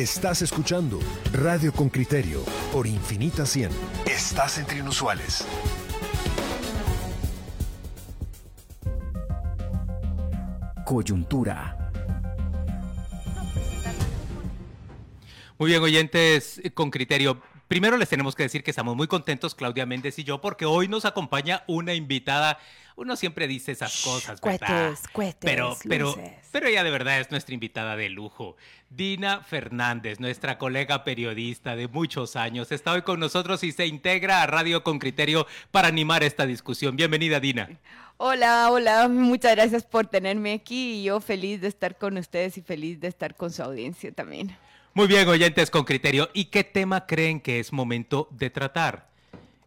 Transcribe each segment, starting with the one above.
Estás escuchando Radio con Criterio por Infinita 100. Estás entre inusuales. Coyuntura. Muy bien, oyentes con criterio. Primero les tenemos que decir que estamos muy contentos, Claudia Méndez y yo, porque hoy nos acompaña una invitada. Uno siempre dice esas cosas, ¿verdad? Cuetes, cuetes, pero, pero, luces. pero ella de verdad es nuestra invitada de lujo. Dina Fernández, nuestra colega periodista de muchos años, está hoy con nosotros y se integra a Radio con Criterio para animar esta discusión. Bienvenida, Dina. Hola, hola, muchas gracias por tenerme aquí y yo feliz de estar con ustedes y feliz de estar con su audiencia también. Muy bien, oyentes con criterio. ¿Y qué tema creen que es momento de tratar?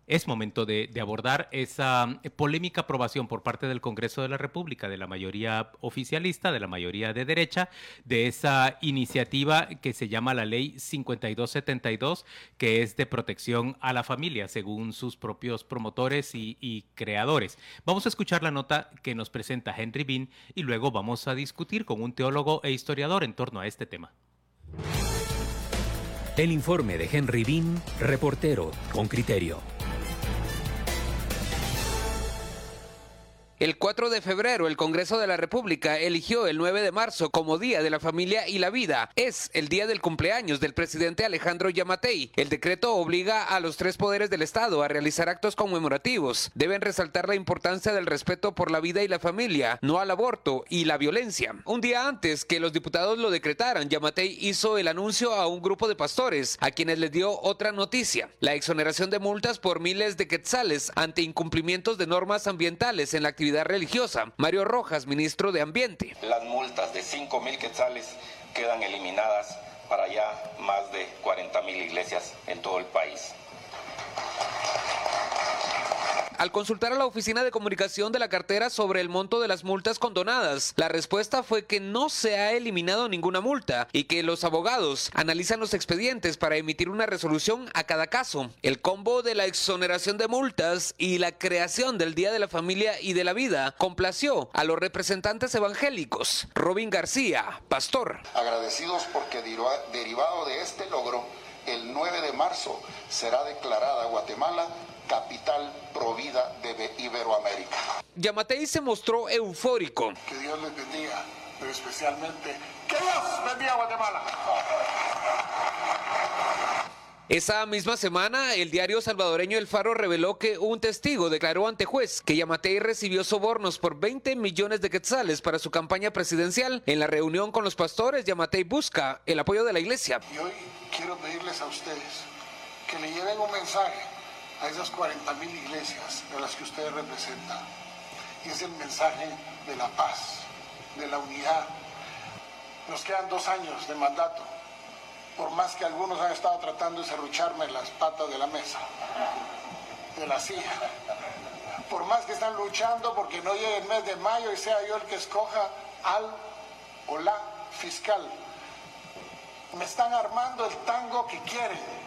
Es momento de, abordar esa eh, polémica aprobación por parte del Congreso de la República, de la mayoría oficialista, de la mayoría de derecha, de esa iniciativa que se llama la Ley 5272, que es de protección a la familia, según sus propios promotores y, y creadores. Vamos a escuchar la nota que nos presenta Henry Bean y luego vamos a discutir con un teólogo e historiador en torno a este tema. El informe de Henry Bean, reportero con criterio. El 4 de febrero, el Congreso de la República eligió el 9 de marzo como Día de la Familia y la Vida. Es el día del cumpleaños del presidente Alejandro Yamatei. El decreto obliga a los tres poderes del Estado a realizar actos conmemorativos. Deben resaltar la importancia del respeto por la vida y la familia, no al aborto y la violencia. Un día antes que los diputados lo decretaran, Yamatei hizo el anuncio a un grupo de pastores, a quienes les dio otra noticia, la exoneración de multas por miles de quetzales ante incumplimientos de normas ambientales en la actividad religiosa. Mario Rojas, ministro de Ambiente. Las multas de 5 mil quetzales quedan eliminadas para ya más de 40 mil iglesias en todo el país. Al consultar a la oficina de comunicación de la cartera sobre el monto de las multas condonadas, la respuesta fue que no se ha eliminado ninguna multa y que los abogados analizan los expedientes para emitir una resolución a cada caso. El combo de la exoneración de multas y la creación del Día de la Familia y de la Vida complació a los representantes evangélicos. Robin García, pastor. Agradecidos porque deriva- derivado de este logro, el 9 de marzo será declarada Guatemala capital provida de Be- Iberoamérica. Yamatei se mostró eufórico. Que Dios les bendiga, pero especialmente que Dios bendiga a Guatemala. Esa misma semana, el diario salvadoreño El Faro reveló que un testigo declaró ante juez que Yamatei recibió sobornos por 20 millones de quetzales para su campaña presidencial. En la reunión con los pastores, Yamatei busca el apoyo de la iglesia. Y hoy quiero pedirles a ustedes que le lleven un mensaje a esas 40 mil iglesias de las que ustedes representan. Y es el mensaje de la paz, de la unidad. Nos quedan dos años de mandato, por más que algunos han estado tratando de serrucharme las patas de la mesa, de la silla. Por más que están luchando porque no llegue el mes de mayo y sea yo el que escoja al o la fiscal. Me están armando el tango que quieren.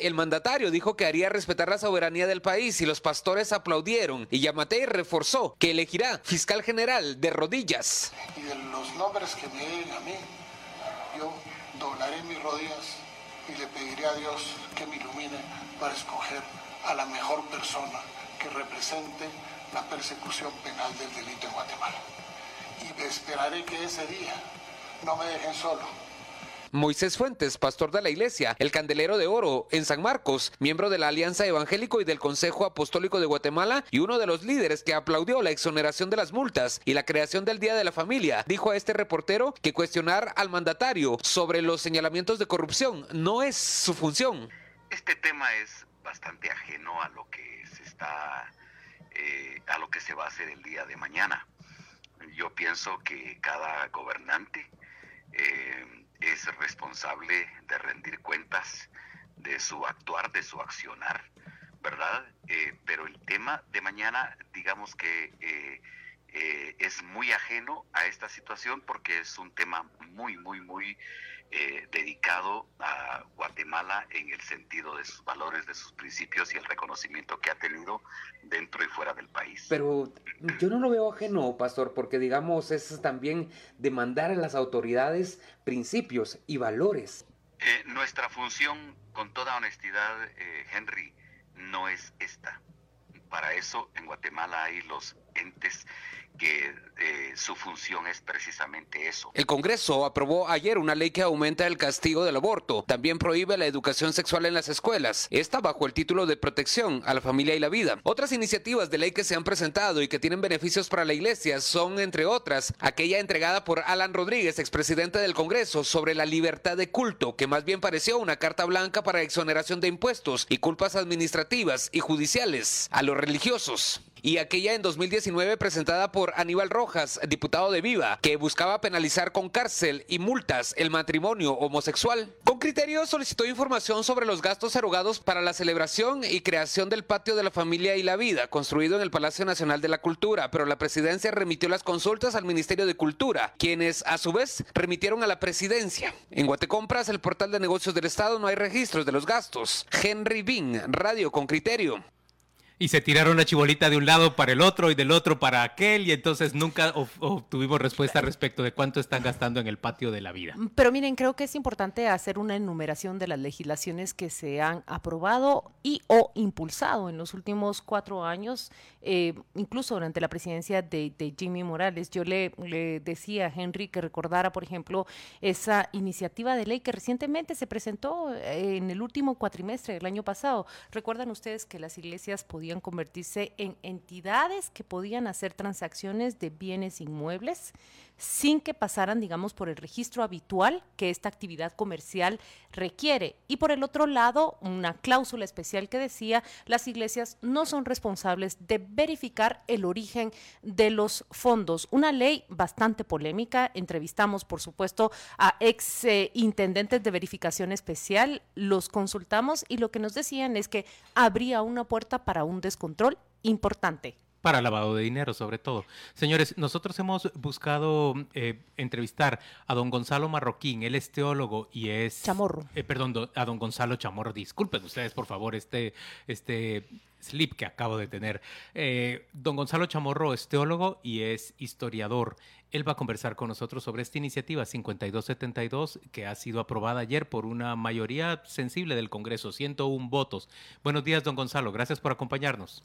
El mandatario dijo que haría respetar la soberanía del país y los pastores aplaudieron. Y Yamatei reforzó que elegirá fiscal general de rodillas. Y de los nombres que me den a mí, yo doblaré mis rodillas y le pediré a Dios que me ilumine para escoger a la mejor persona que represente la persecución penal del delito en Guatemala. Y esperaré que ese día no me dejen solo. Moisés Fuentes, pastor de la iglesia, el Candelero de Oro en San Marcos, miembro de la Alianza Evangélico y del Consejo Apostólico de Guatemala y uno de los líderes que aplaudió la exoneración de las multas y la creación del Día de la Familia, dijo a este reportero que cuestionar al mandatario sobre los señalamientos de corrupción no es su función. Este tema es bastante ajeno a lo que se está, eh, a lo que se va a hacer el día de mañana. Yo pienso que cada gobernante eh, es responsable de rendir cuentas de su actuar, de su accionar, ¿verdad? Eh, pero el tema de mañana, digamos que eh, eh, es muy ajeno a esta situación porque es un tema muy, muy, muy eh, dedicado a Guatemala en el sentido de sus valores, de sus principios y el reconocimiento que ha tenido dentro y fuera del país. Pero yo no lo veo ajeno, pastor, porque digamos es también demandar a las autoridades principios y valores. Eh, nuestra función, con toda honestidad, Henry, no es esta. Para eso en Guatemala hay los que eh, su función es precisamente eso. El Congreso aprobó ayer una ley que aumenta el castigo del aborto. También prohíbe la educación sexual en las escuelas. Esta bajo el título de protección a la familia y la vida. Otras iniciativas de ley que se han presentado y que tienen beneficios para la iglesia son, entre otras, aquella entregada por Alan Rodríguez, expresidente del Congreso, sobre la libertad de culto, que más bien pareció una carta blanca para exoneración de impuestos y culpas administrativas y judiciales a los religiosos y aquella en 2019 presentada por Aníbal Rojas, diputado de Viva, que buscaba penalizar con cárcel y multas el matrimonio homosexual. Con criterio solicitó información sobre los gastos erogados para la celebración y creación del patio de la familia y la vida, construido en el Palacio Nacional de la Cultura, pero la presidencia remitió las consultas al Ministerio de Cultura, quienes a su vez remitieron a la presidencia. En Guatecompras, el portal de negocios del Estado, no hay registros de los gastos. Henry Bean, Radio con criterio y se tiraron la chibolita de un lado para el otro y del otro para aquel y entonces nunca obtuvimos respuesta respecto de cuánto están gastando en el patio de la vida. Pero miren, creo que es importante hacer una enumeración de las legislaciones que se han aprobado y o impulsado en los últimos cuatro años, eh, incluso durante la presidencia de, Jimmy Morales. Yo le, le, decía a Henry que recordara, por ejemplo, esa iniciativa de ley que recientemente se presentó eh, en el último cuatrimestre del año pasado. Recuerdan ustedes que las iglesias podían convertirse en entidades que podían hacer transacciones de bienes inmuebles sin que pasaran, digamos, por el registro habitual que esta actividad comercial requiere. Y por el otro lado, una cláusula especial que decía, las iglesias no son responsables de verificar el origen de los fondos. Una ley bastante polémica. Entrevistamos, por supuesto, a ex eh, intendentes de verificación especial, los consultamos y lo que nos decían es que habría una puerta para un descontrol importante para lavado de dinero, sobre todo. Señores, nosotros hemos buscado eh, entrevistar a don Gonzalo Marroquín, él es teólogo y es... Chamorro. Eh, perdón, a don Gonzalo Chamorro. Disculpen ustedes, por favor, este, este slip que acabo de tener. Eh, don Gonzalo Chamorro es teólogo y es historiador. Él va a conversar con nosotros sobre esta iniciativa 5272 que ha sido aprobada ayer por una mayoría sensible del Congreso, 101 votos. Buenos días, don Gonzalo. Gracias por acompañarnos.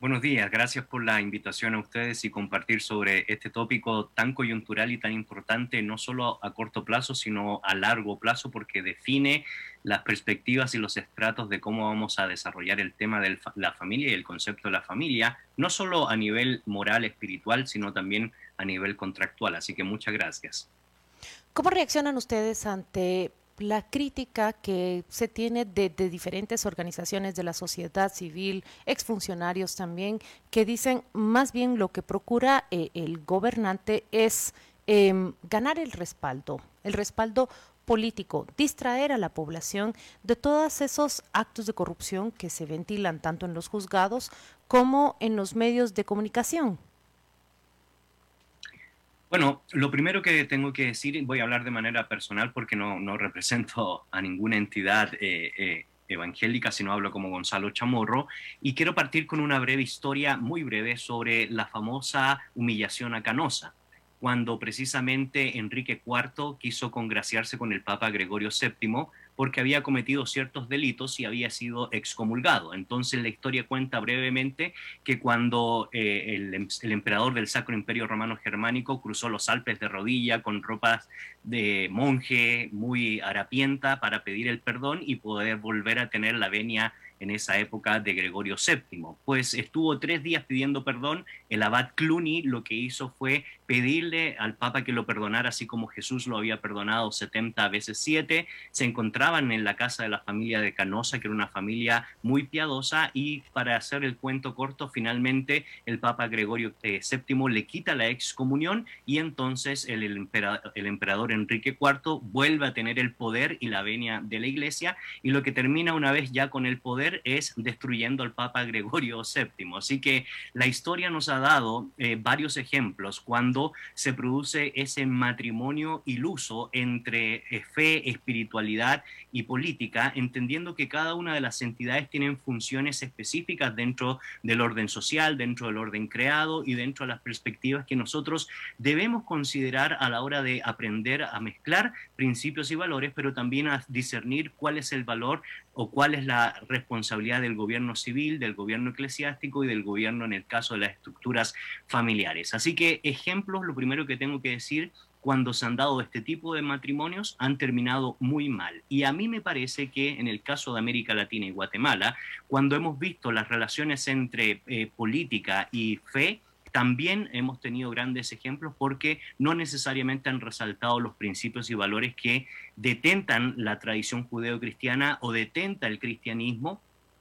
Buenos días, gracias por la invitación a ustedes y compartir sobre este tópico tan coyuntural y tan importante, no solo a corto plazo, sino a largo plazo, porque define las perspectivas y los estratos de cómo vamos a desarrollar el tema de la familia y el concepto de la familia, no solo a nivel moral, espiritual, sino también a nivel contractual. Así que muchas gracias. ¿Cómo reaccionan ustedes ante la crítica que se tiene de, diferentes organizaciones de la sociedad civil, exfuncionarios también, que dicen más bien lo que procura eh, el gobernante es em, ganar el respaldo, el respaldo político, distraer a la población de todos esos actos de corrupción que se ventilan tanto en los juzgados como en los medios de comunicación. Bueno, lo primero que tengo que decir, voy a hablar de manera personal porque no, no represento a ninguna entidad eh, eh, evangélica, sino hablo como Gonzalo Chamorro, y quiero partir con una breve historia, muy breve, sobre la famosa humillación a Canosa, cuando precisamente Enrique IV quiso congraciarse con el Papa Gregorio VII porque había cometido ciertos delitos y había sido excomulgado. Entonces la historia cuenta brevemente que cuando eh, el, el, emperador del Sacro Imperio Romano Germánico cruzó los Alpes de rodilla con ropas de monje muy harapienta para pedir el perdón y poder volver a tener la venia en esa época de Gregorio VII. Pues estuvo tres días pidiendo perdón, el abad Cluny lo que hizo fue pedirle al Papa que lo perdonara, así como Jesús lo había perdonado 70 veces 7. Se encontraban en la casa de la familia de Canosa, que era una familia muy piadosa, y para hacer el cuento corto, finalmente el Papa Gregorio VII eh, le quita la excomunión y entonces el, emperador, el emperador Enrique IV vuelve a tener el poder y la venia de la iglesia, y lo que termina una vez ya con el poder es destruyendo al Papa Gregorio VII. Así que la historia nos ha dado eh, varios ejemplos cuando se produce ese matrimonio iluso entre eh, fe, espiritualidad y política, entendiendo que cada una de las entidades tienen funciones específicas dentro del orden social, dentro del orden creado y dentro de las perspectivas que nosotros debemos considerar a la hora de aprender a mezclar principios y valores, pero también a discernir cuál es el valor o cuál es la responsabilidad del gobierno civil, del gobierno eclesiástico y del gobierno en el caso de las estructuras familiares. Así que ejemplos, lo primero que tengo que decir, cuando se han dado este tipo de matrimonios han terminado muy mal. Y a mí me parece que en el caso de América Latina y Guatemala, cuando hemos visto las relaciones entre eh, política y fe, también hemos tenido grandes ejemplos porque no necesariamente han resaltado los principios y valores que detentan la tradición judeocristiana o detenta el cristianismo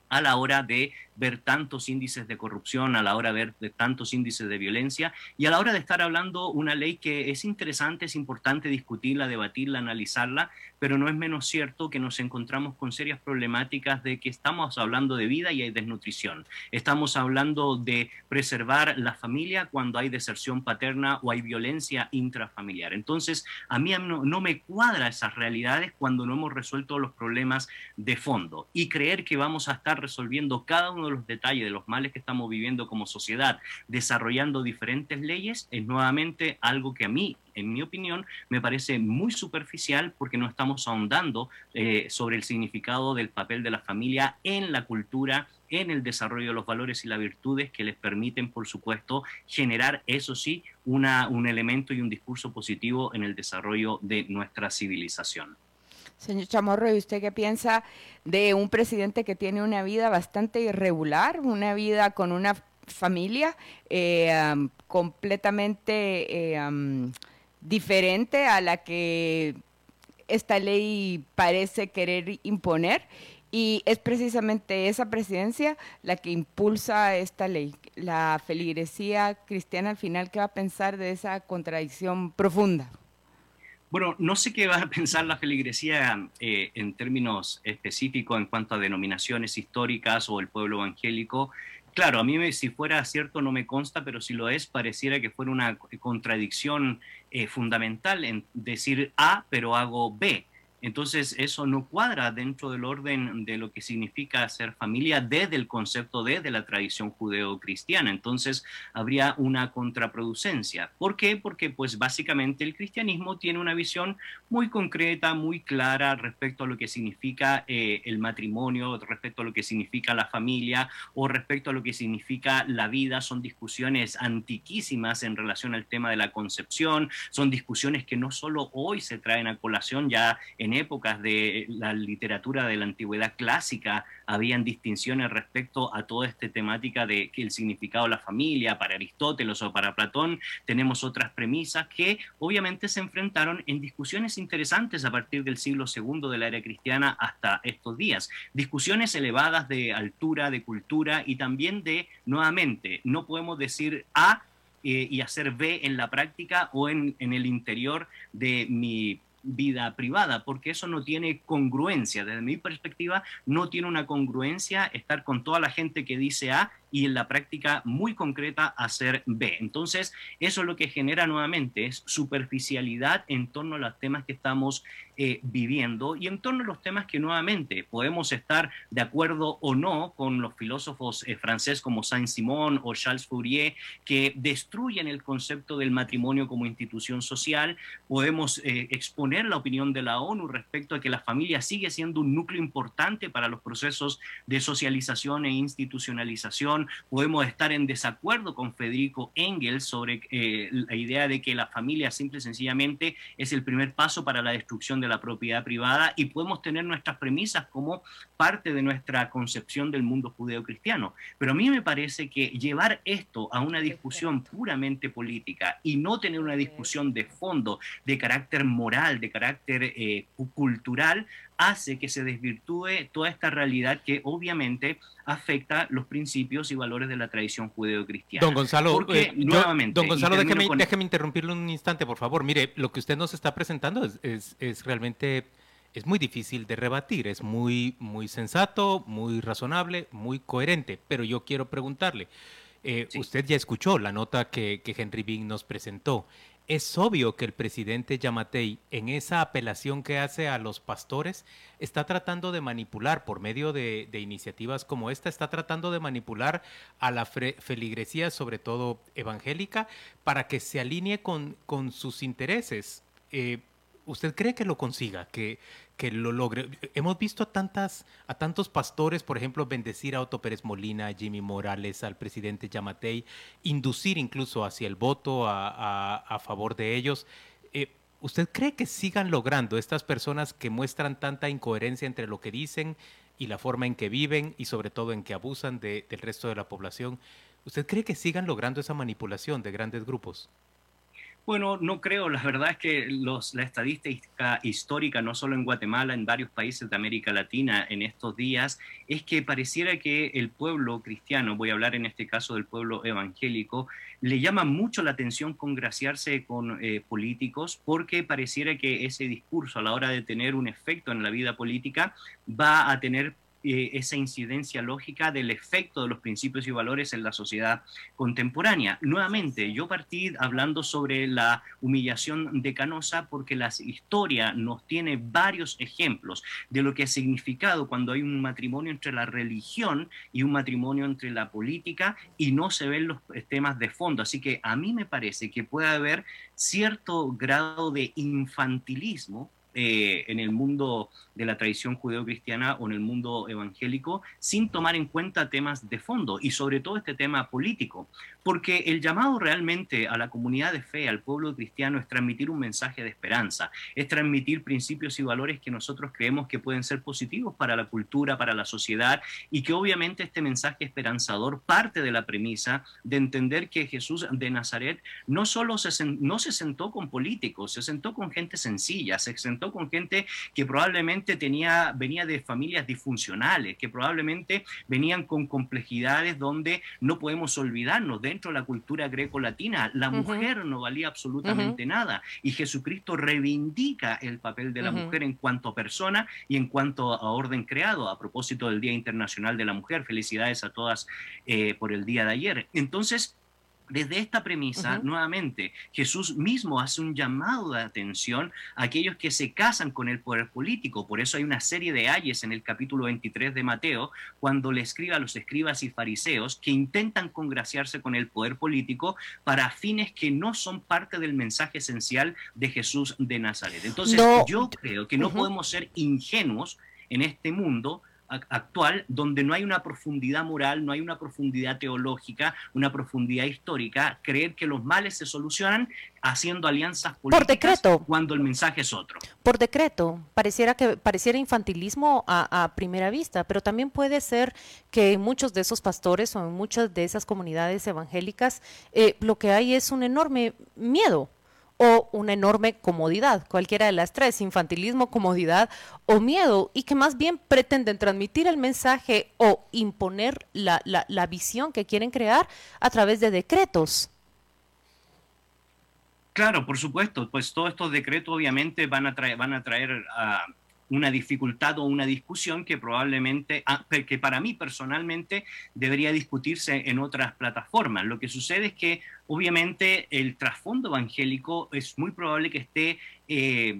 a la hora de ver tantos índices de corrupción, a la hora de ver tantos índices de violencia y a la hora de estar hablando una ley que es interesante, es importante discutirla, debatirla, analizarla, pero no es menos cierto que nos encontramos con serias problemáticas de que estamos hablando de vida y hay desnutrición. Estamos hablando de preservar la familia cuando hay deserción paterna o hay violencia intrafamiliar. Entonces, a mí no, no me cuadra esas realidades cuando no hemos resuelto los problemas de fondo y creer que vamos a estar resolviendo cada uno los detalles de los males que estamos viviendo como sociedad, desarrollando diferentes leyes, es nuevamente algo que a mí, en mi opinión, me parece muy superficial porque no estamos ahondando eh, sobre el significado del papel de la familia en la cultura en el desarrollo de los valores y las virtudes que les permiten, por supuesto, generar, eso sí, una, un elemento y un discurso positivo en el desarrollo de nuestra civilización. Señor Chamorro, ¿y usted qué piensa de un presidente que tiene una vida bastante irregular, una vida con una familia eh, completamente eh, diferente a la que esta ley parece querer imponer? Y es precisamente esa presidencia la que impulsa esta ley. La feligresía cristiana al final, ¿qué va a pensar de esa contradicción profunda? Bueno, no sé qué va a pensar la feligresía eh, en términos específicos en cuanto a denominaciones históricas o el pueblo evangélico. Claro, a mí si fuera cierto no me consta, pero si lo es, pareciera que fuera una contradicción eh, fundamental en decir A, pero hago B. Entonces eso no cuadra dentro del orden de lo que significa ser familia desde el concepto desde la tradición judeo-cristiana. Entonces habría una contraproducencia. ¿Por qué? Porque pues básicamente el cristianismo tiene una visión muy concreta, muy clara respecto a lo que significa eh, el matrimonio, respecto a lo que significa la familia o respecto a lo que significa la vida. Son discusiones antiquísimas en relación al tema de la concepción. Son discusiones que no solo hoy se traen a colación ya en en épocas de la literatura de la antigüedad clásica habían distinciones respecto a toda esta temática de que el significado de la familia, para Aristóteles o para Platón, tenemos otras premisas que obviamente se enfrentaron en discusiones interesantes a partir del siglo II de la era cristiana hasta estos días. Discusiones elevadas de altura, de cultura y también de, nuevamente, no podemos decir A eh, y hacer B en la práctica o en, en el interior de mi vida privada, porque eso no tiene congruencia. Desde mi perspectiva, no tiene una congruencia estar con toda la gente que dice A y en la práctica muy concreta hacer B. Entonces, eso es lo que genera nuevamente es superficialidad en torno a los temas que estamos eh, viviendo y en torno a los temas que nuevamente podemos estar de acuerdo o no con los filósofos eh, franceses como Saint-Simon o Charles Fourier que destruyen el concepto del matrimonio como institución social. Podemos eh, exponer la opinión de la ONU respecto a que la familia sigue siendo un núcleo importante para los procesos de socialización e institucionalización podemos estar en desacuerdo con Federico Engels sobre eh, la idea de que la familia simple y sencillamente es el primer paso para la destrucción de la propiedad privada y podemos tener nuestras premisas como parte de nuestra concepción del mundo judeo-cristiano. Pero a mí me parece que llevar esto a una discusión puramente política y no tener una discusión de fondo, de carácter moral, de carácter eh, cultural, hace que se desvirtúe toda esta realidad que obviamente afecta los principios y valores de la tradición judeocristiana. Don Gonzalo, eh, nuevamente, don Gonzalo, déjeme, déjeme, interrumpirle un instante, por favor. Mire, lo que usted nos está presentando es, es, es realmente es muy difícil de rebatir, es muy, muy sensato, muy razonable, muy coherente, pero yo quiero preguntarle, Eh, usted ya escuchó la nota que, que Henry Bing nos presentó. Es obvio que el presidente Yamatei, en esa apelación que hace a los pastores, está tratando de manipular, por medio de, iniciativas como esta, está tratando de manipular a la feligresía, sobre todo evangélica, para que se alinee con, sus intereses. Eh, ¿Usted cree que lo consiga, que, que lo logre? Hemos visto a, tantas, a tantos pastores, por ejemplo, bendecir a Otto Pérez Molina, a Jimmy Morales, al presidente Yamatei, inducir incluso hacia el voto a, a, favor de ellos. Eh, ¿Usted cree que sigan logrando estas personas que muestran tanta incoherencia entre lo que dicen y la forma en que viven y sobre todo en que abusan del resto de la población? ¿Usted cree que sigan logrando esa manipulación de grandes grupos? Bueno, no creo. La verdad es que los, la estadística histórica, no solo en Guatemala, en varios países de América Latina en estos días, es que pareciera que el pueblo cristiano, voy a hablar en este caso del pueblo evangélico, le llama mucho la atención congraciarse con eh, políticos porque pareciera que ese discurso a la hora de tener un efecto en la vida política va a tener eh, esa incidencia lógica del efecto de los principios y valores en la sociedad contemporánea. Nuevamente, yo partí hablando sobre la humillación de Canosa porque la historia nos tiene varios ejemplos de lo que ha significado cuando hay un matrimonio entre la religión y un matrimonio entre la política y no se ven los temas de fondo. Así que a mí me parece que puede haber cierto grado de infantilismo eh, en el mundo de la tradición judeocristiana o en el mundo evangélico sin tomar en cuenta temas de fondo y sobre todo este tema político. Porque el llamado realmente a la comunidad de fe, al pueblo cristiano, es transmitir un mensaje de esperanza, es transmitir principios y valores que nosotros creemos que pueden ser positivos para la cultura, para la sociedad y que obviamente este mensaje esperanzador parte de la premisa de entender que Jesús de Nazaret no solo se, no se sentó con políticos, se sentó con gente sencilla, se sentó con gente que probablemente tenía, venía de familias disfuncionales, que probablemente venían con complejidades donde no podemos olvidarnos. Dentro de la cultura greco-latina, la mujer no valía absolutamente nada y Jesucristo reivindica el papel de la mujer en cuanto a persona y en cuanto a orden creado. A propósito del Día Internacional de la Mujer, felicidades a todas eh, por el día de ayer. Entonces, desde esta premisa, nuevamente, Jesús mismo hace un llamado de atención a aquellos que se casan con el poder político. Por eso hay una serie de ayes en el capítulo 23 de Mateo, cuando le escribe a los escribas y fariseos que intentan congraciarse con el poder político para fines que no son parte del mensaje esencial de Jesús de Nazaret. Entonces, yo creo que no podemos ser ingenuos en este mundo actual donde no hay una profundidad moral, no hay una profundidad teológica, una profundidad histórica, creer que los males se solucionan haciendo alianzas políticas Por decreto. cuando el mensaje es otro. Por decreto, pareciera que pareciera infantilismo a, primera vista, pero también puede ser que muchos de esos pastores o en muchas de esas comunidades evangélicas eh, lo que hay es un enorme miedo o una enorme comodidad, cualquiera de las tres, infantilismo, comodidad o miedo, y que más bien pretenden transmitir el mensaje o imponer la, la, visión que quieren crear a través de decretos. Claro, por supuesto, pues todos estos decretos obviamente van a traer, van a traer a una dificultad o una discusión que probablemente, ah, que para mí personalmente debería discutirse en otras plataformas. Lo que sucede es que obviamente el trasfondo evangélico es muy probable que esté... Eh,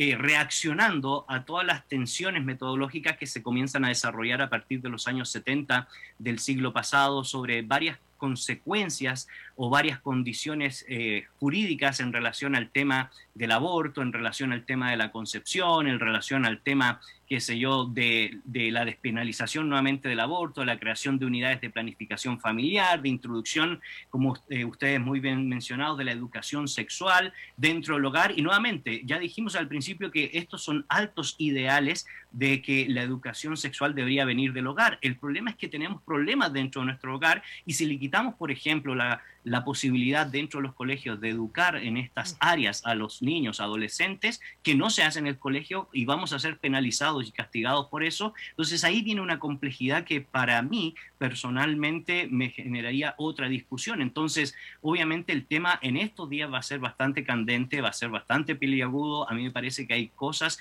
eh, reaccionando a todas las tensiones metodológicas que se comienzan a desarrollar a partir de los años 70 del siglo pasado sobre varias consecuencias o varias condiciones eh, jurídicas en relación al tema del aborto, en relación al tema de la concepción, en relación al tema qué sé yo, de, la despenalización nuevamente del aborto, de la creación de unidades de planificación familiar, de introducción, como eh, ustedes muy bien mencionados, de la educación sexual dentro del hogar. Y nuevamente, ya dijimos al principio que estos son altos ideales de que la educación sexual debería venir del hogar. El problema es que tenemos problemas dentro de nuestro hogar y si le quitamos, por ejemplo, la, la posibilidad dentro de los colegios de educar en estas áreas a los niños, adolescentes, que no se hace en el colegio y vamos a ser penalizados y castigados por eso. Entonces ahí viene una complejidad que para mí personalmente me generaría otra discusión. Entonces, obviamente el tema en estos días va a ser bastante candente, va a ser bastante peliagudo. A mí me parece que hay cosas,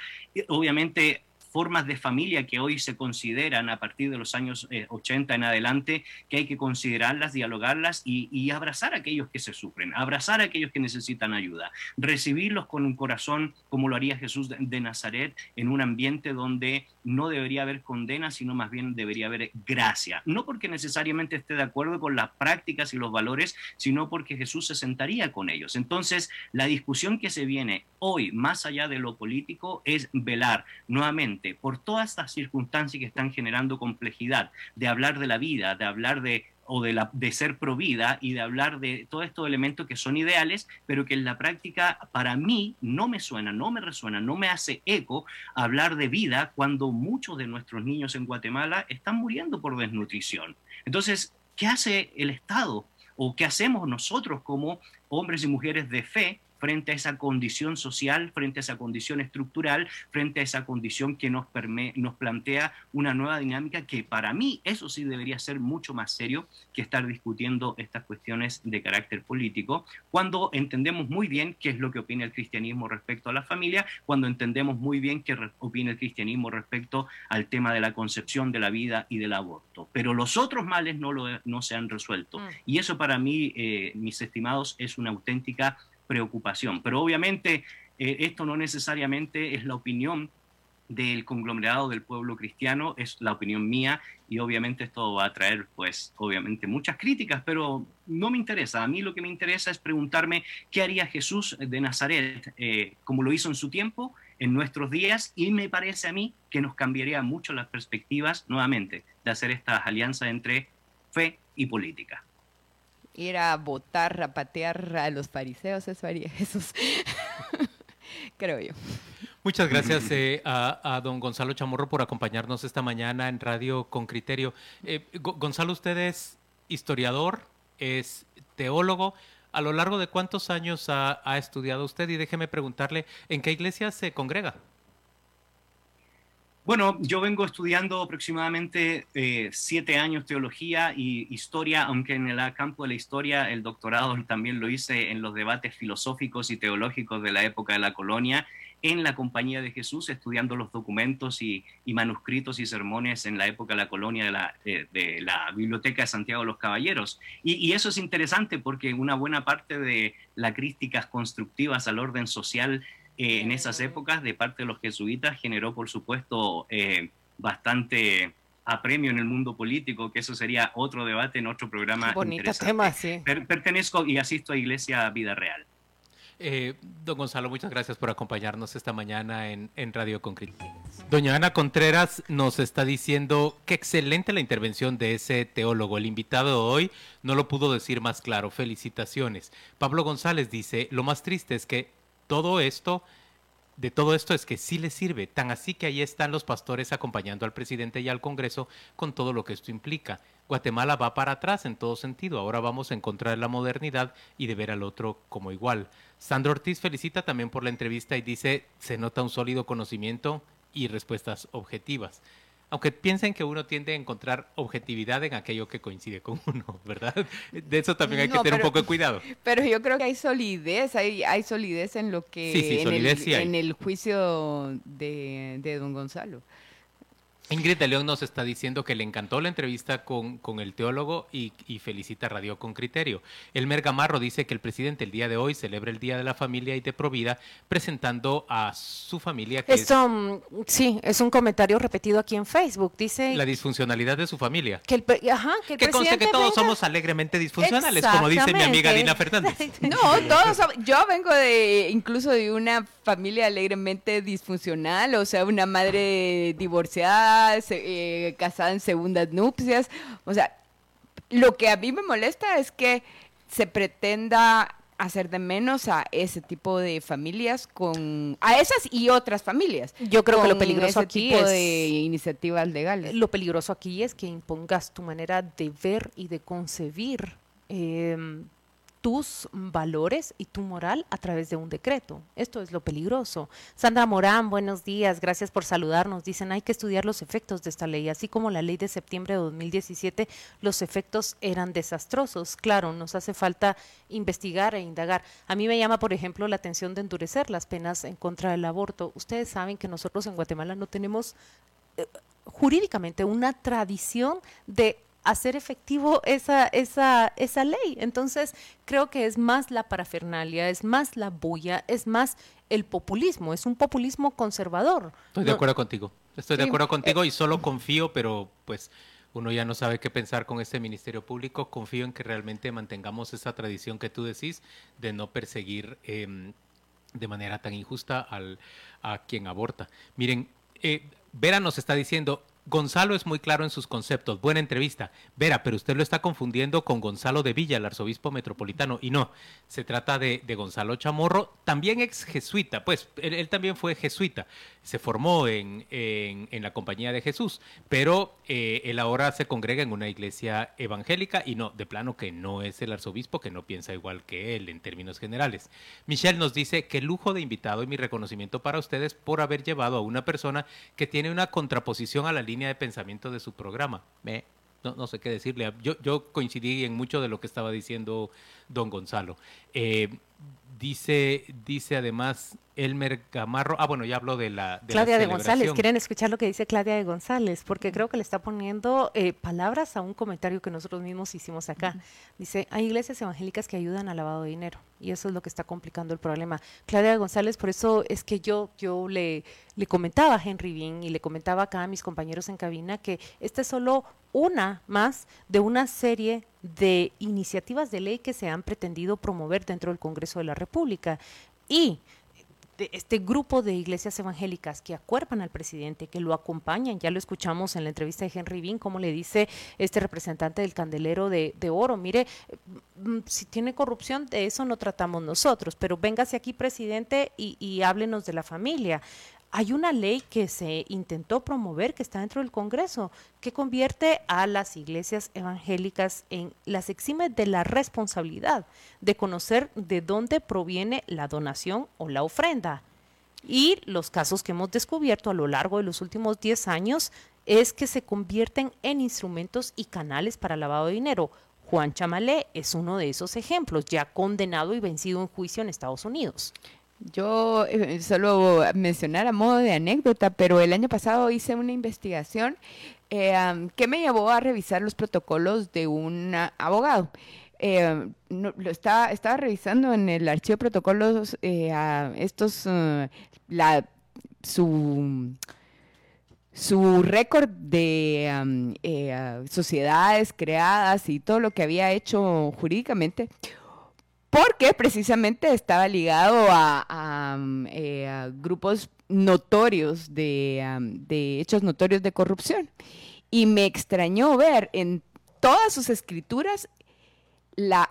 obviamente formas de familia que hoy se consideran a partir de los años 80 en adelante, que hay que considerarlas, dialogarlas y, y abrazar a aquellos que se sufren, abrazar a aquellos que necesitan ayuda, recibirlos con un corazón como lo haría Jesús de Nazaret en un ambiente donde no debería haber condena, sino más bien debería haber gracia. No porque necesariamente esté de acuerdo con las prácticas y los valores, sino porque Jesús se sentaría con ellos. Entonces, la discusión que se viene hoy, más allá de lo político, es velar nuevamente por todas estas circunstancias que están generando complejidad, de hablar de la vida, de hablar de o de, ser provida y de hablar de todos estos elementos que son ideales, pero que en la práctica para mí no me suena, no me resuena, no me hace eco hablar de vida cuando muchos de nuestros niños en Guatemala están muriendo por desnutrición. Entonces, ¿qué hace el Estado? ¿O qué hacemos nosotros como hombres y mujeres de fe frente a esa condición social, frente a esa condición estructural, frente a esa condición que nos, nos plantea una nueva dinámica que para mí eso sí debería ser mucho más serio que estar discutiendo estas cuestiones de carácter político, cuando entendemos muy bien qué es lo que opina el cristianismo respecto a la familia, cuando entendemos muy bien qué opina el cristianismo respecto al tema de la concepción de la vida y del aborto. Pero los otros males no, lo, no se han resuelto. Mm. Y eso para mí, eh, mis estimados, es una auténtica preocupación. Pero obviamente eh, esto no necesariamente es la opinión del conglomerado del pueblo cristiano, es la opinión mía y obviamente esto va a traer pues obviamente muchas críticas, pero no me interesa. A mí lo que me interesa es preguntarme qué haría Jesús de Nazaret eh, como lo hizo en su tiempo, en nuestros días y me parece a mí que nos cambiaría mucho las perspectivas nuevamente de hacer esta alianza entre fe y política ir a votar, a patear a los fariseos, eso haría Jesús, creo yo. Muchas gracias eh, a, don Gonzalo Chamorro por acompañarnos esta mañana en Radio con Criterio. Eh, Gonzalo, usted es historiador, es teólogo. ¿A lo largo de cuántos años ha estudiado usted? Y déjeme preguntarle, ¿en qué iglesia se congrega? Bueno, yo vengo estudiando aproximadamente eh, siete años teología y historia, aunque en el campo de la historia el doctorado también lo hice en los debates filosóficos y teológicos de la época de la colonia, en la Compañía de Jesús, estudiando los documentos y, manuscritos y sermones en la época de la colonia de la, de, la Biblioteca de Santiago de los Caballeros. Y, y, eso es interesante porque una buena parte de las críticas constructivas al orden social eh, en esas épocas de parte de los jesuitas generó, por supuesto, eh, bastante apremio en el mundo político, que eso sería otro debate en otro programa. Bonito tema, sí. pertenezco y asisto a Iglesia Vida Real. Eh, don Gonzalo, muchas gracias por acompañarnos esta mañana en, en Radio Concreto. Doña Ana Contreras nos está diciendo que excelente la intervención de ese teólogo. El invitado hoy no lo pudo decir más claro. Felicitaciones. Pablo González dice, lo más triste es que todo esto, de todo esto es que sí le sirve, tan así que ahí están los pastores acompañando al presidente y al Congreso con todo lo que esto implica. Guatemala va para atrás en todo sentido, ahora vamos a encontrar la modernidad y de ver al otro como igual. Sandro Ortiz felicita también por la entrevista y dice, se nota un sólido conocimiento y respuestas objetivas aunque piensen que uno tiende a encontrar objetividad en aquello que coincide con uno, ¿verdad? De eso también hay que tener un poco de cuidado. Pero yo creo que hay solidez, hay, hay solidez en lo que en, el, en, el, juicio de, de don Gonzalo. Ingrid de León nos está diciendo que le encantó la entrevista con, con el teólogo y, felicita Radio con Criterio. Elmer Gamarro dice que el presidente el día de hoy celebra el Día de la Familia y de Provida presentando a su familia. Que Esto, mm, sí, es un comentario repetido aquí en Facebook. Dice... La disfuncionalidad de su familia. Que, el, ajá, que, el que conste que todos somos alegremente disfuncionales, como dice mi amiga Dina Fernández. no, todos Yo vengo de incluso de una familia alegremente disfuncional, o sea, una madre divorciada eh, casada en segundas nupcias. O sea, lo que a mí me molesta es que se pretenda hacer de menos a ese tipo de familias con a esas y otras familias. Yo creo que lo peligroso aquí es de iniciativas legales. Lo peligroso aquí es que impongas tu manera de ver y de concebir em, tus valores y tu moral a través de un decreto. Esto es lo peligroso. Sandra Morán, buenos días, gracias por saludarnos. Dicen, hay que estudiar los efectos de esta ley, así como la ley de septiembre de 2017, los efectos eran desastrosos. Claro, nos hace falta investigar e indagar. A mí me llama, por ejemplo, la atención de endurecer las penas en contra del aborto. Ustedes saben que nosotros en Guatemala no tenemos eh, jurídicamente una tradición de hacer efectivo esa, esa, esa ley. Entonces, creo que es más la parafernalia, es más la bulla, es más el populismo, es un populismo conservador. Estoy de acuerdo contigo, estoy de acuerdo contigo y solo confío, pero pues uno ya no sabe qué pensar con este Ministerio Público. Confío en que realmente mantengamos esa tradición que tú decís de no perseguir em, de manera tan injusta al, a quien aborta. Miren, eh, Vera nos está diciendo, Gonzalo es muy claro en sus conceptos. Buena entrevista. Vera, pero usted lo está confundiendo con Gonzalo de Villa, el arzobispo metropolitano. Y no, se trata de, Gonzalo Chamorro, también ex jesuita. Pues él, también fue jesuita. Se formó en, la Compañía de Jesús, pero eh, él ahora se congrega en una iglesia evangélica y no, de plano que no es el arzobispo, que no piensa igual que él en términos generales. Michelle nos dice que lujo de invitado y mi reconocimiento para ustedes por haber llevado a una persona que tiene una contraposición a la línea de pensamiento de su programa. Me, no, sé qué decirle. Yo, yo coincidí en mucho de lo que estaba diciendo don Gonzalo. Eh, dice, dice además Elmer Gamarro. Ah, bueno, ya hablo de la. De Claudia de González. ¿Quieren escuchar lo que dice Claudia de González? Porque creo que le está poniendo eh, palabras a un comentario que nosotros mismos hicimos acá. Dice: hay iglesias evangélicas que ayudan al lavado de dinero. Y eso es lo que está complicando el problema. Claudia de González, por eso es que yo, yo le, le comentaba a Henry Bean y le comentaba acá a mis compañeros en cabina que esta es solo una más de una serie de iniciativas de ley que se han pretendido promover dentro del Congreso de la República. Y este grupo de iglesias evangélicas que acuerpan al presidente, que lo acompañan, ya lo escuchamos en la entrevista de Henry Bean, como le dice este representante del candelero de, oro, mire, mm, si tiene corrupción, de eso no tratamos nosotros, pero véngase aquí, presidente, y háblenos de la familia hay una ley que se intentó promover, que está dentro del Congreso, que convierte a las iglesias evangélicas en las exime de la responsabilidad de conocer de dónde proviene la donación o la ofrenda. Y los casos que hemos descubierto a lo largo de los últimos 10 años es que se convierten en instrumentos y canales para lavado de dinero. Juan Chamalé es uno de esos ejemplos, ya condenado y vencido en juicio en Estados Unidos. Yo eh, solo mencionar a modo de anécdota, pero el año pasado hice una investigación eh, que me llevó a revisar los protocolos de un abogado. Eh, lo estaba, revisando en el archivo de protocolos a estos, la, su, su récord de sociedades creadas y todo lo que había hecho jurídicamente porque precisamente estaba ligado a, eh, grupos notorios de, hechos notorios de corrupción. Y me extrañó ver en todas sus escrituras la,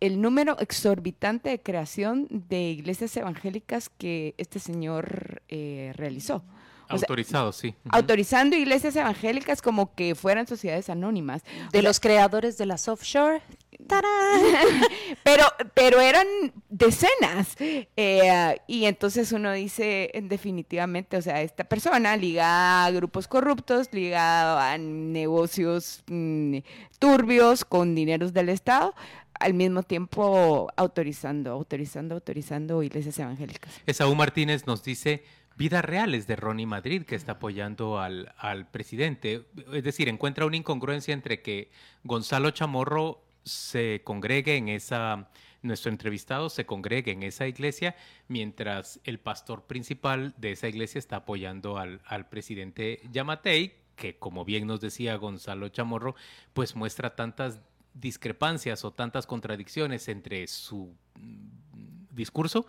el número exorbitante de creación de iglesias evangélicas que este señor eh, realizó. Autorizado, sí. Autorizando iglesias evangélicas como que fueran sociedades anónimas. De los creadores de las offshore. pero, pero eran decenas. Eh, y entonces uno dice, definitivamente, o sea, esta persona ligada a grupos corruptos, ligada a negocios mm, turbios con dineros del Estado, al mismo tiempo autorizando, autorizando, autorizando iglesias evangélicas. Esaú Martínez nos dice Vidas reales de Ronnie Madrid, que está apoyando al, al, presidente. Es decir, encuentra una incongruencia entre que Gonzalo Chamorro se congregue en esa, nuestro entrevistado se congregue en esa iglesia, mientras el pastor principal de esa iglesia está apoyando al, al presidente Yamatei, que como bien nos decía Gonzalo Chamorro, pues muestra tantas discrepancias o tantas contradicciones entre su mm, discurso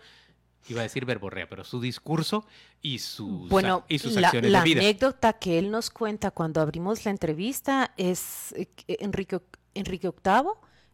iba a decir verborrea, pero su discurso y sus, bueno, y sus acciones la de vida. La anécdota que él nos cuenta cuando abrimos la entrevista es eh, Enrique, Enrique VIII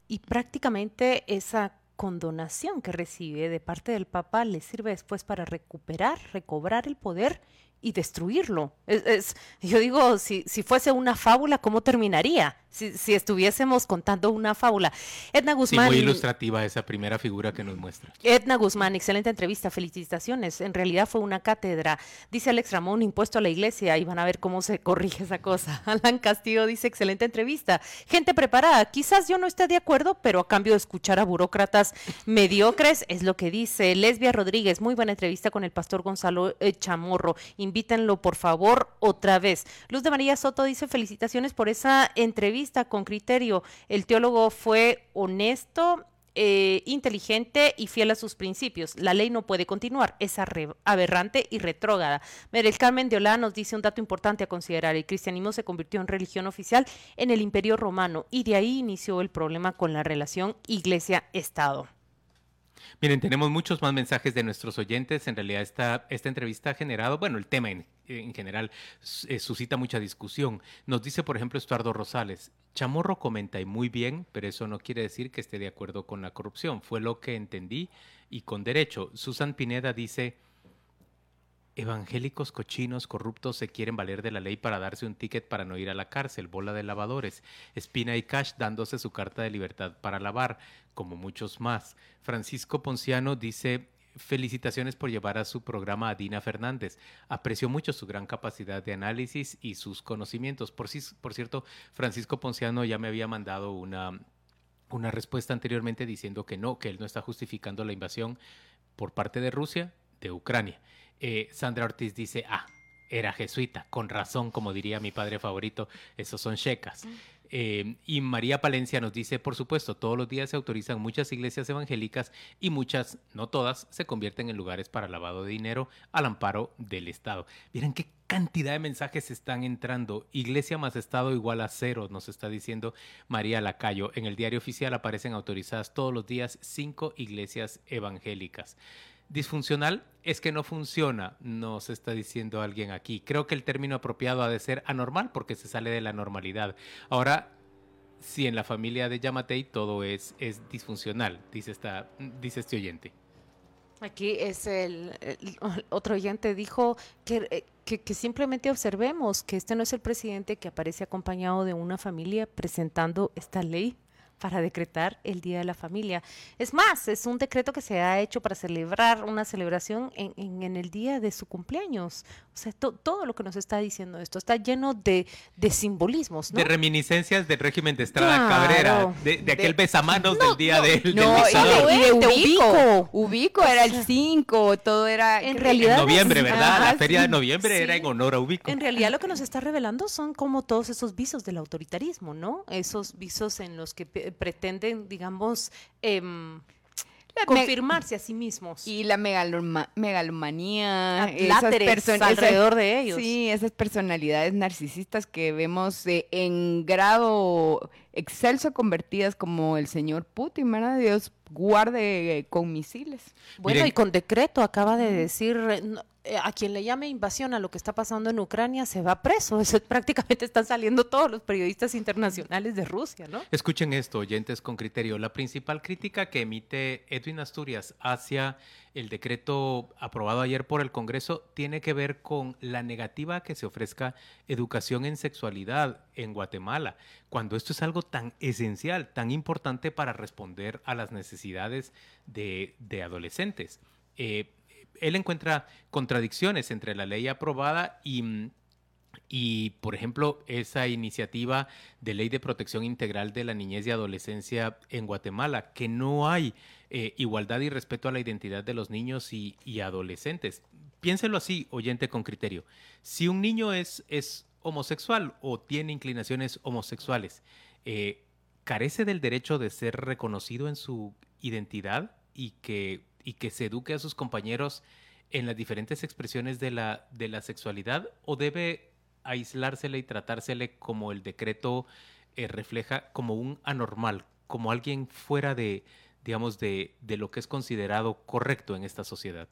y prácticamente esa condonación que recibe de parte del Papa le sirve después para recuperar, recobrar el poder y destruirlo. Es, yo digo, si, si fuese una fábula, ¿cómo terminaría? Si, si, estuviésemos contando una fábula. Edna Guzmán. muy ilustrativa esa primera figura que nos muestra. Edna Guzmán, excelente entrevista, felicitaciones. En realidad fue una cátedra. Dice Alex Ramón, impuesto a la iglesia, y van a ver cómo se corrige esa cosa. Alan Castillo dice, excelente entrevista. Gente preparada, quizás yo no esté de acuerdo, pero a cambio de escuchar a burócratas mediocres, es lo que dice. Lesbia Rodríguez, muy buena entrevista con el pastor Gonzalo eh, Chamorro. Invítenlo, por favor, otra vez. Luz de María Soto dice, felicitaciones por esa entrevista con criterio. El teólogo fue honesto, eh, inteligente y fiel a sus principios. La ley no puede continuar, es aberrante y retrógrada. El Carmen de Olá nos dice un dato importante a considerar. El cristianismo se convirtió en religión oficial en el Imperio Romano y de ahí inició el problema con la relación Iglesia-Estado. Miren, tenemos muchos más mensajes de nuestros oyentes. En realidad, esta, esta entrevista ha generado, bueno, el tema en, en general eh, suscita mucha discusión. Nos dice, por ejemplo, Estuardo Rosales, Chamorro comenta y muy bien, pero eso no quiere decir que esté de acuerdo con la corrupción. Fue lo que entendí y con derecho. Susan Pineda dice, Evangélicos cochinos corruptos se quieren valer de la ley para darse un ticket para no ir a la cárcel, bola de lavadores, Espina y Cash dándose su carta de libertad para lavar, como muchos más. Francisco Ponciano dice, felicitaciones por llevar a su programa a Dina Fernández. Aprecio mucho su gran capacidad de análisis y sus conocimientos. Por, por cierto, Francisco Ponciano ya me había mandado una, una respuesta anteriormente diciendo que no, que él no está justificando la invasión por parte de Rusia de Ucrania. Eh, Sandra Ortiz dice, ah, era jesuita, con razón, como diría mi padre favorito, esos son checas. Eh, y María Palencia nos dice, por supuesto, todos los días se autorizan muchas iglesias evangélicas y muchas, no todas, se convierten en lugares para lavado de dinero al amparo del Estado. Miren qué cantidad de mensajes están entrando. Iglesia más Estado igual a cero, nos está diciendo María Lacayo. En el diario oficial aparecen autorizadas todos los días cinco iglesias evangélicas. Disfuncional es que no funciona, nos está diciendo alguien aquí. Creo que el término apropiado ha de ser anormal porque se sale de la normalidad. Ahora, si en la familia de Yamatei todo es, es disfuncional, dice, esta, dice este oyente. Aquí es el, otro oyente dijo que, que, que, simplemente observemos que este no es el presidente que aparece acompañado de una familia presentando esta ley para decretar el Día de la Familia. Es más, es un decreto que se ha hecho para celebrar una celebración en, en, el día de su cumpleaños. O sea, todo lo que nos está diciendo esto está lleno de, de simbolismos. ¿no? De reminiscencias del régimen de Estrada Cabrera, de, de aquel besamanos del día del, no, y de, Ubico. Ubico era el 5, todo era... En realidad... En noviembre, ¿verdad? la feria de noviembre era en honor a Ubico. En realidad lo que nos está revelando son como todos esos visos del autoritarismo, ¿no? Esos visos en los que pretenden, digamos, eh, confirmarse a sí mismos. Y la megalomanía, esas alrededor de ellos. Sí, esas personalidades narcisistas que vemos eh, en grado excelso convertidas como el señor Putin, ¿verdad? Dios guarde eh, con misiles. Bueno, y con decreto acaba de decir, eh, a quien le llame invasión a lo que está pasando en Ucrania se va preso. Eso prácticamente están saliendo todos los periodistas internacionales de Rusia, ¿no? Escuchen esto, oyentes con criterio. La principal crítica que emite Edwin Asturias hacia el decreto aprobado ayer por el Congreso tiene que ver con la negativa que se ofrezca educación en sexualidad en Guatemala, cuando esto es algo tan esencial, tan importante para responder a las necesidades de, adolescentes. Eh, él encuentra contradicciones entre la ley aprobada y, y, por ejemplo, esa iniciativa de ley de protección integral de la niñez y adolescencia en Guatemala, que no hay eh, igualdad y respeto a la identidad de los niños y, adolescentes. Piénselo así, oyente con criterio. Si un niño es, es homosexual o tiene inclinaciones homosexuales, eh, carece del derecho de ser reconocido en su identidad y que y que se eduque a sus compañeros en las diferentes expresiones de la, de la sexualidad o debe aislársele y tratársele como el decreto eh, refleja como un anormal, como alguien fuera de, digamos, de, de lo que es considerado correcto en esta sociedad?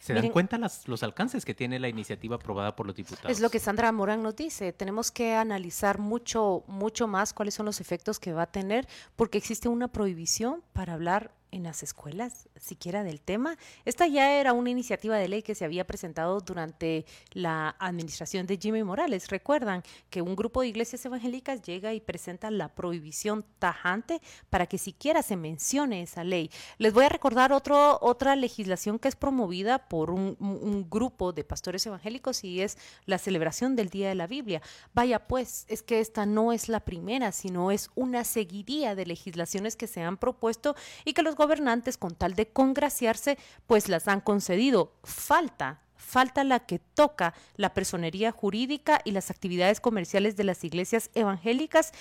¿Se dan cuenta las, los alcances que tiene la iniciativa aprobada por los diputados? Es lo que Sandra Morán nos dice. Tenemos que analizar mucho, mucho más cuáles son los efectos que va a tener, porque existe una prohibición para hablar en las escuelas siquiera del tema. Esta ya era una iniciativa de ley que se había presentado durante la administración de Jimmy Morales. Recuerdan que un grupo de iglesias evangélicas llega y presenta la prohibición tajante para que siquiera se mencione esa ley. Les voy a recordar otro, otra legislación que es promovida por un, un grupo de pastores evangélicos y es la celebración del Día de la Biblia. Vaya pues, es que esta no es la primera, sino es una seguidilla de legislaciones que se han propuesto y que los gobernantes, con tal de congraciarse, pues las han concedido. Falta falta la que toca la personería jurídica y las actividades comerciales de las iglesias evangélicas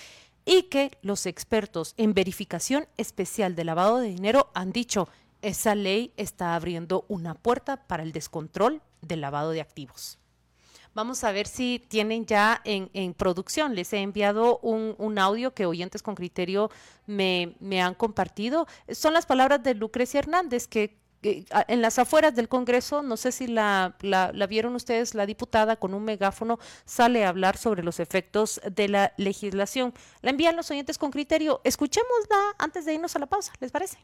y que los expertos en verificación especial de lavado de dinero han dicho, esa ley está abriendo una puerta para el descontrol del lavado de activos. Vamos a ver si tienen ya en, producción. Les he enviado un, audio que oyentes con criterio me, han compartido. Son las palabras de Lucrecia Hernández, que en las afueras del Congreso, no sé si la, la, vieron ustedes, la diputada con un megáfono sale a hablar sobre los efectos de la legislación. La envían los oyentes con criterio. Escuchémosla antes de irnos a la pausa, ¿les parece?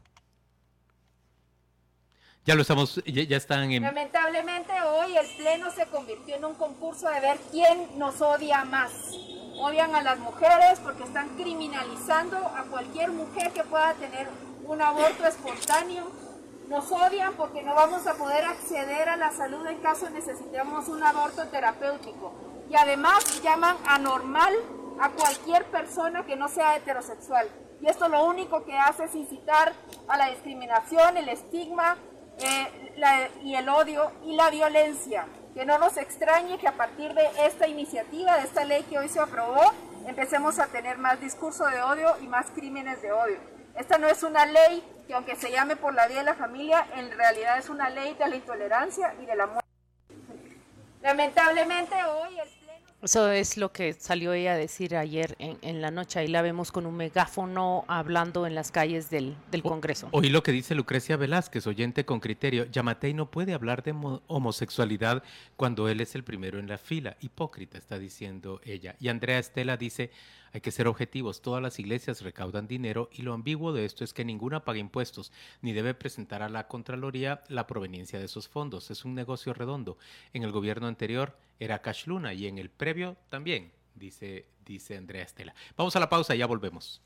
Ya lo estamos, ya, están en... Lamentablemente hoy el Pleno se convirtió en un concurso de ver quién nos odia más. Odian a las mujeres porque están criminalizando a cualquier mujer que pueda tener un aborto espontáneo. Nos odian porque no vamos a poder acceder a la salud en caso necesitemos un aborto terapéutico. Y además llaman anormal a cualquier persona que no sea heterosexual. Y esto lo único que hace es incitar a la discriminación, el estigma, eh, y el odio y la violencia. Que no nos extrañe que a partir de esta iniciativa, de esta ley que hoy se aprobó, empecemos a tener más discurso de odio y más crímenes de odio. Esta no es una ley que aunque se llame por la vía de la familia, en realidad es una ley de la intolerancia y de la muerte. Lamentablemente hoy el eso es lo que salió ella a decir ayer en, la noche. Ahí la vemos con un megáfono hablando en las calles del, Congreso. Hoy lo que dice Lucrecia Velázquez, oyente con criterio. Yamatei no puede hablar de homosexualidad cuando él es el primero en la fila. Hipócrita, está diciendo ella. Y Andrea Estela dice, hay que ser objetivos. Todas las iglesias recaudan dinero y lo ambiguo de esto es que ninguna paga impuestos ni debe presentar a la Contraloría la proveniencia de esos fondos. Es un negocio redondo. En el gobierno anterior era Cash Luna y en el previo también, dice, dice Andrea Estela. Vamos a la pausa y ya volvemos.